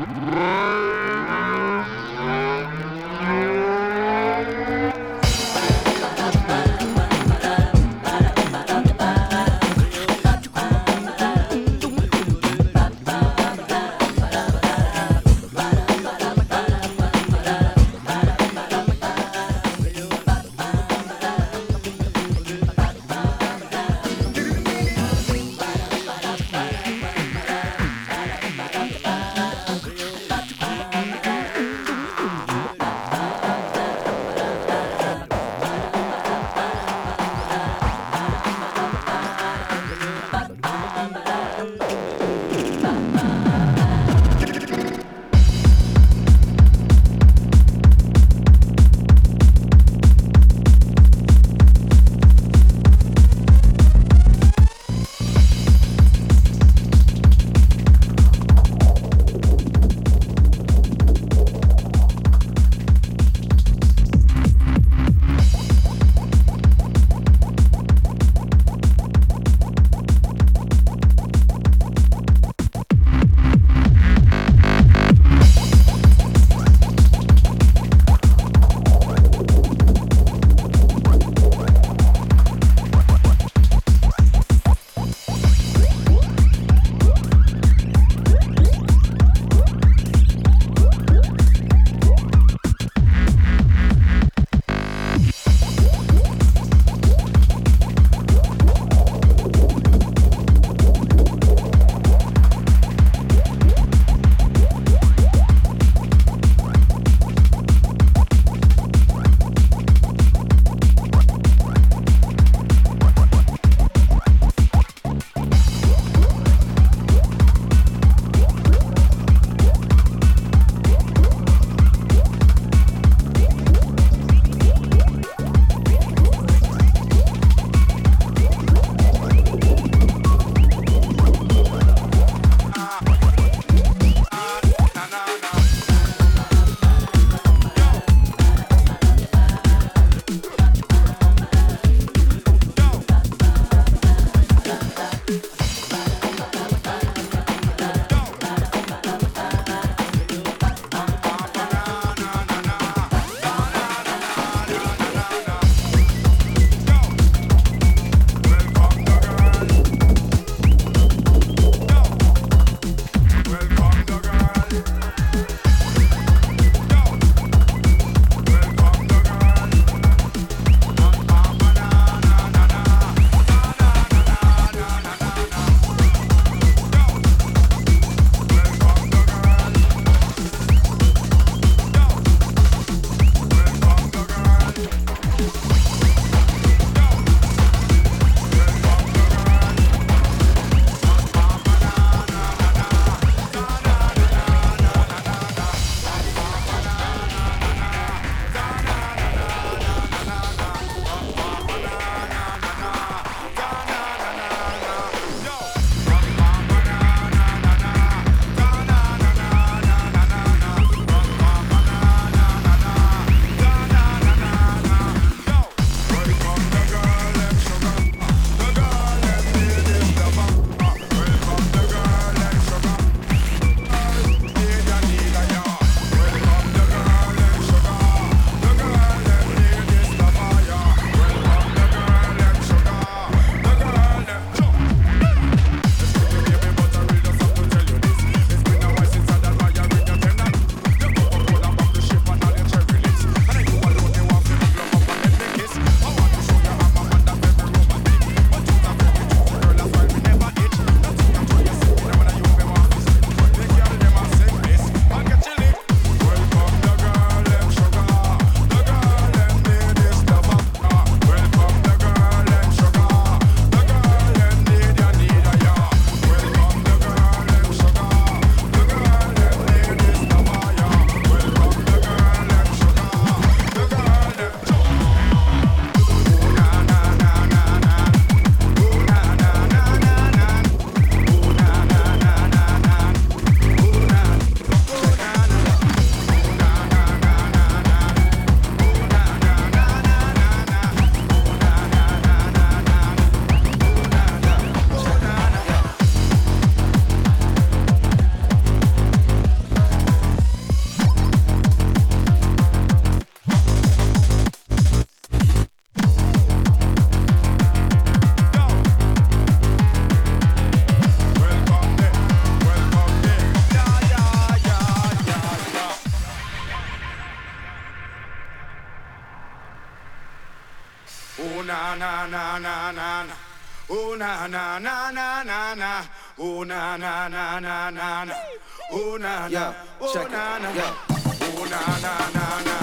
Brrrr. na na na na na na. Oh na na na na na na. Oh na na. Oh na na. Oh na na na na.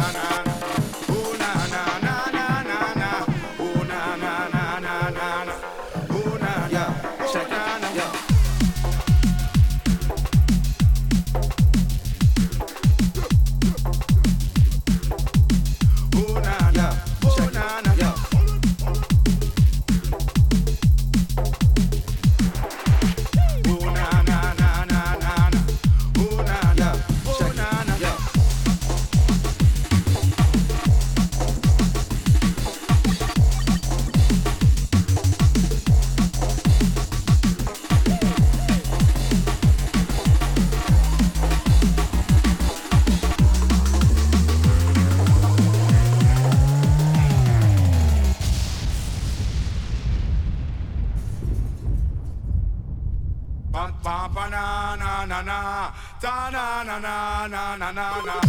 banana.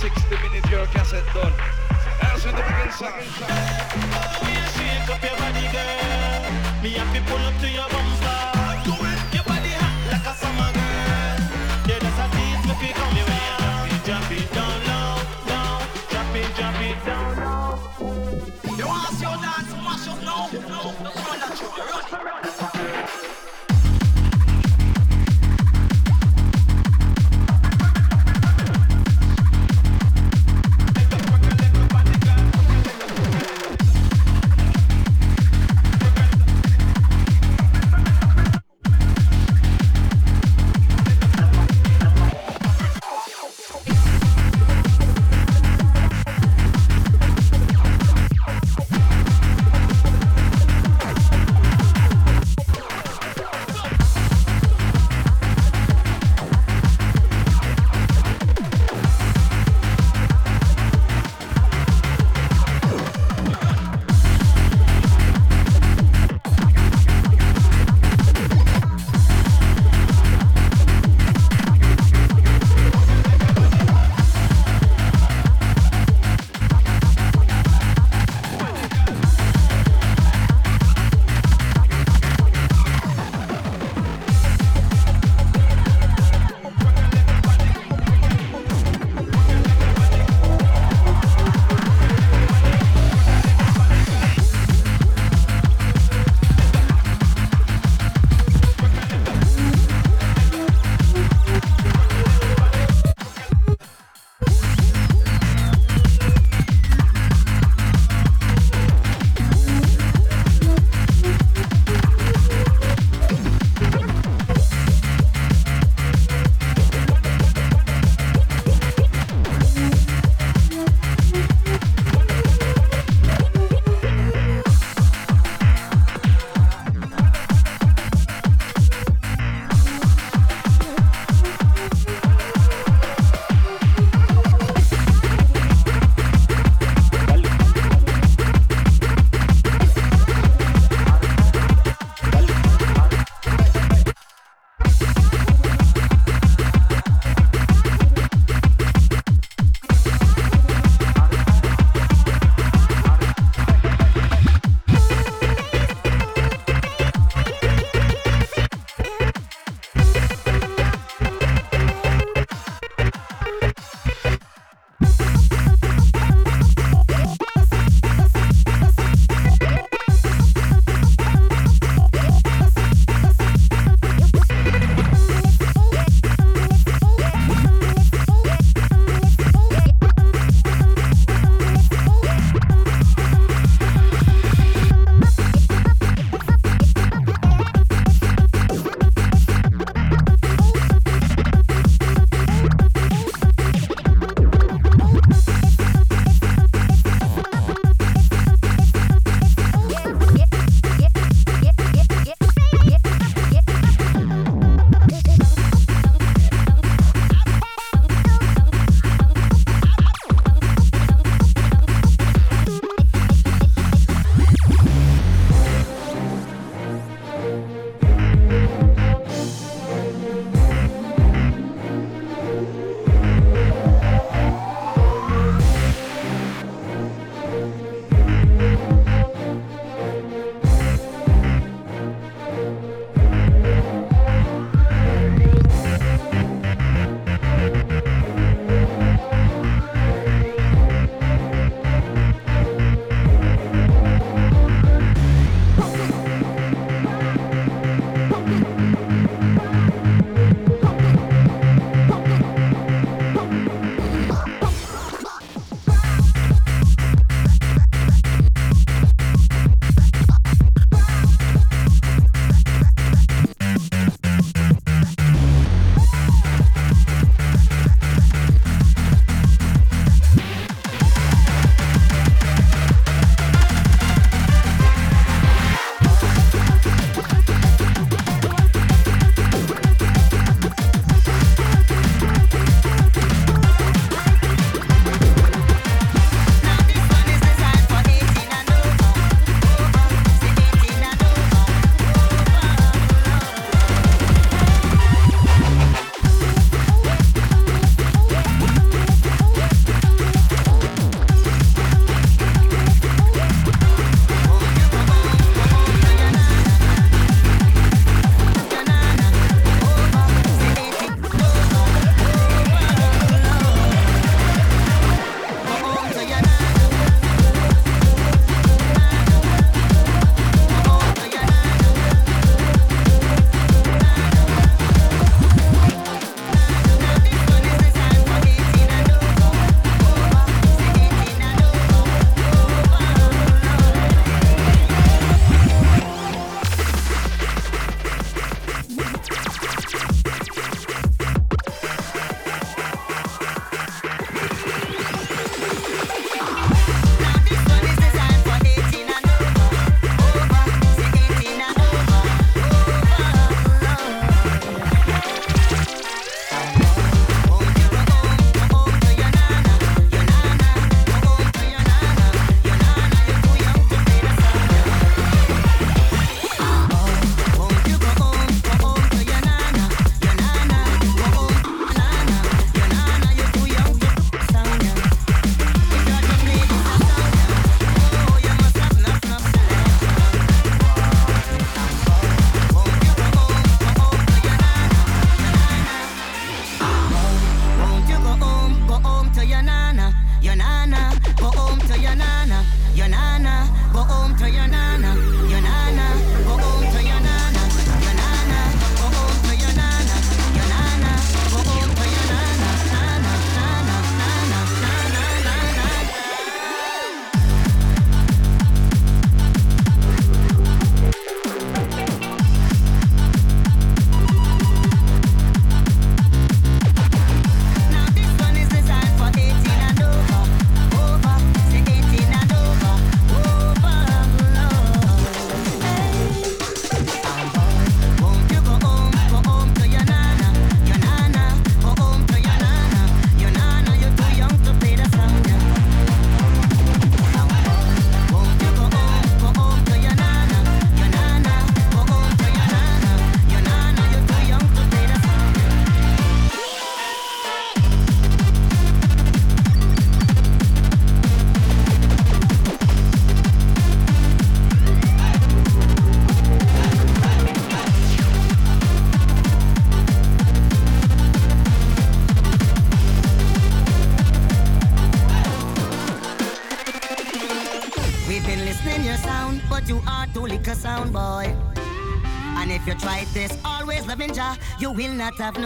60 minutes girl cassette done. That's when the begin song. Oh yeah, shake up your body girl. Me happy pull up to your bumper.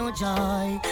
No joy.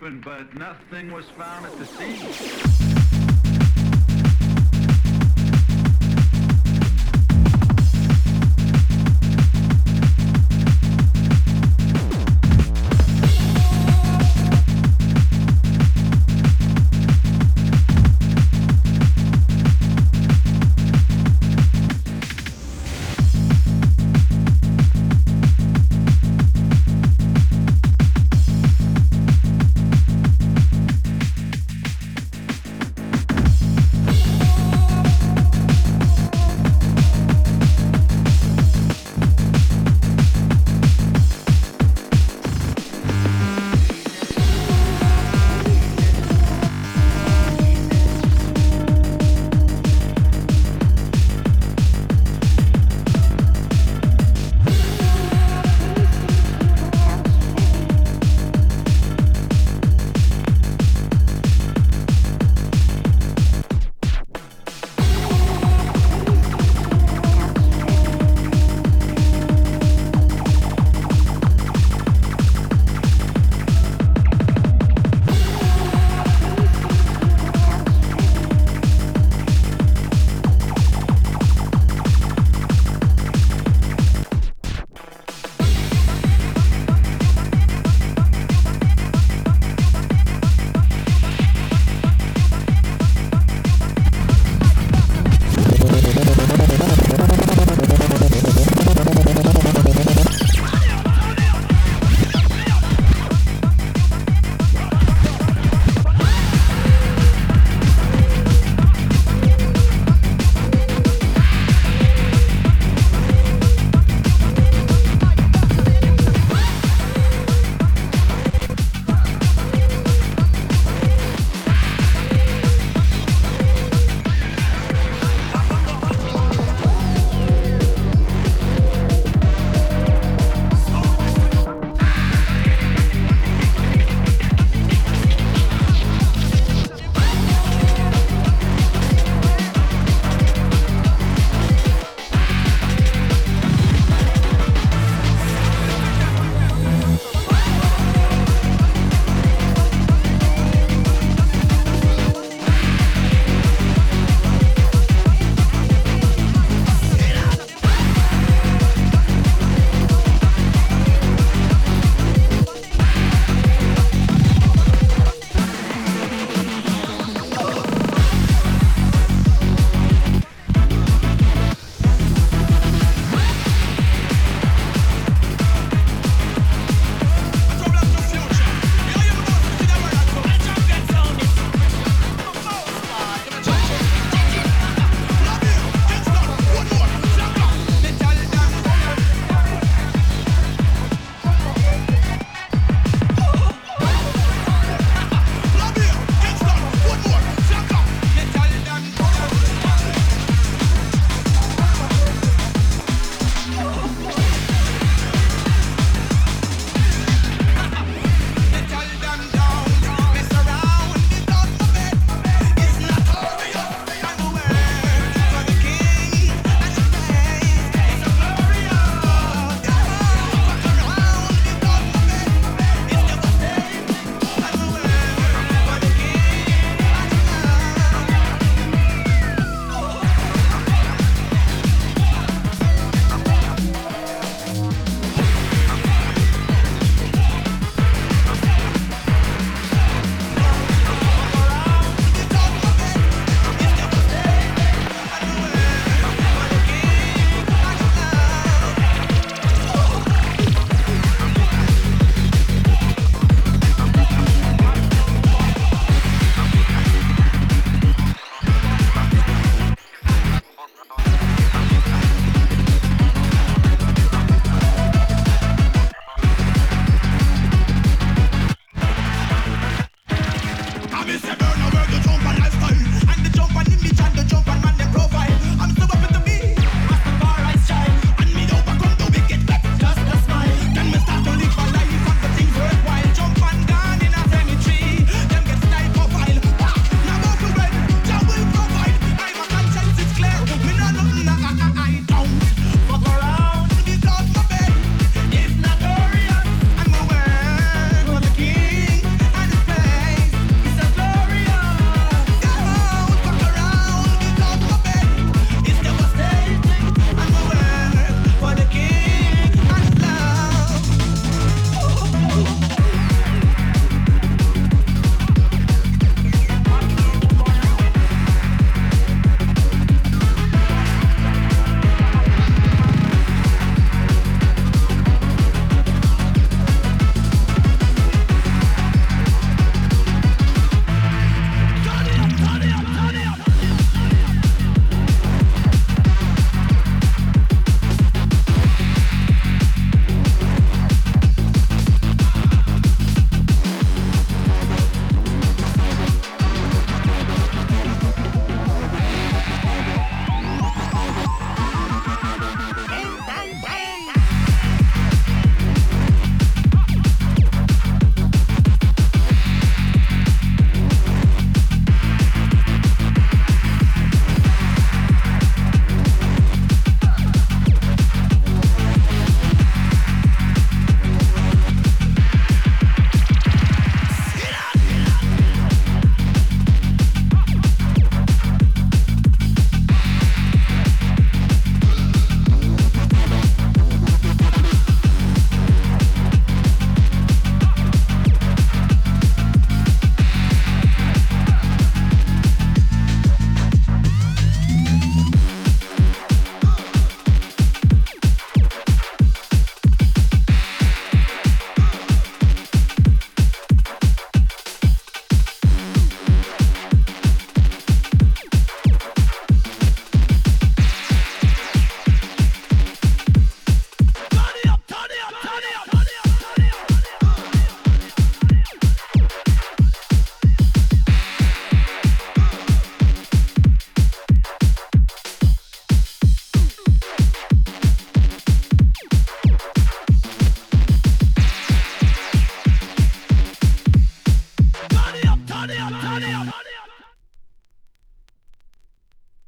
Weapon, but nothing was found at the scene.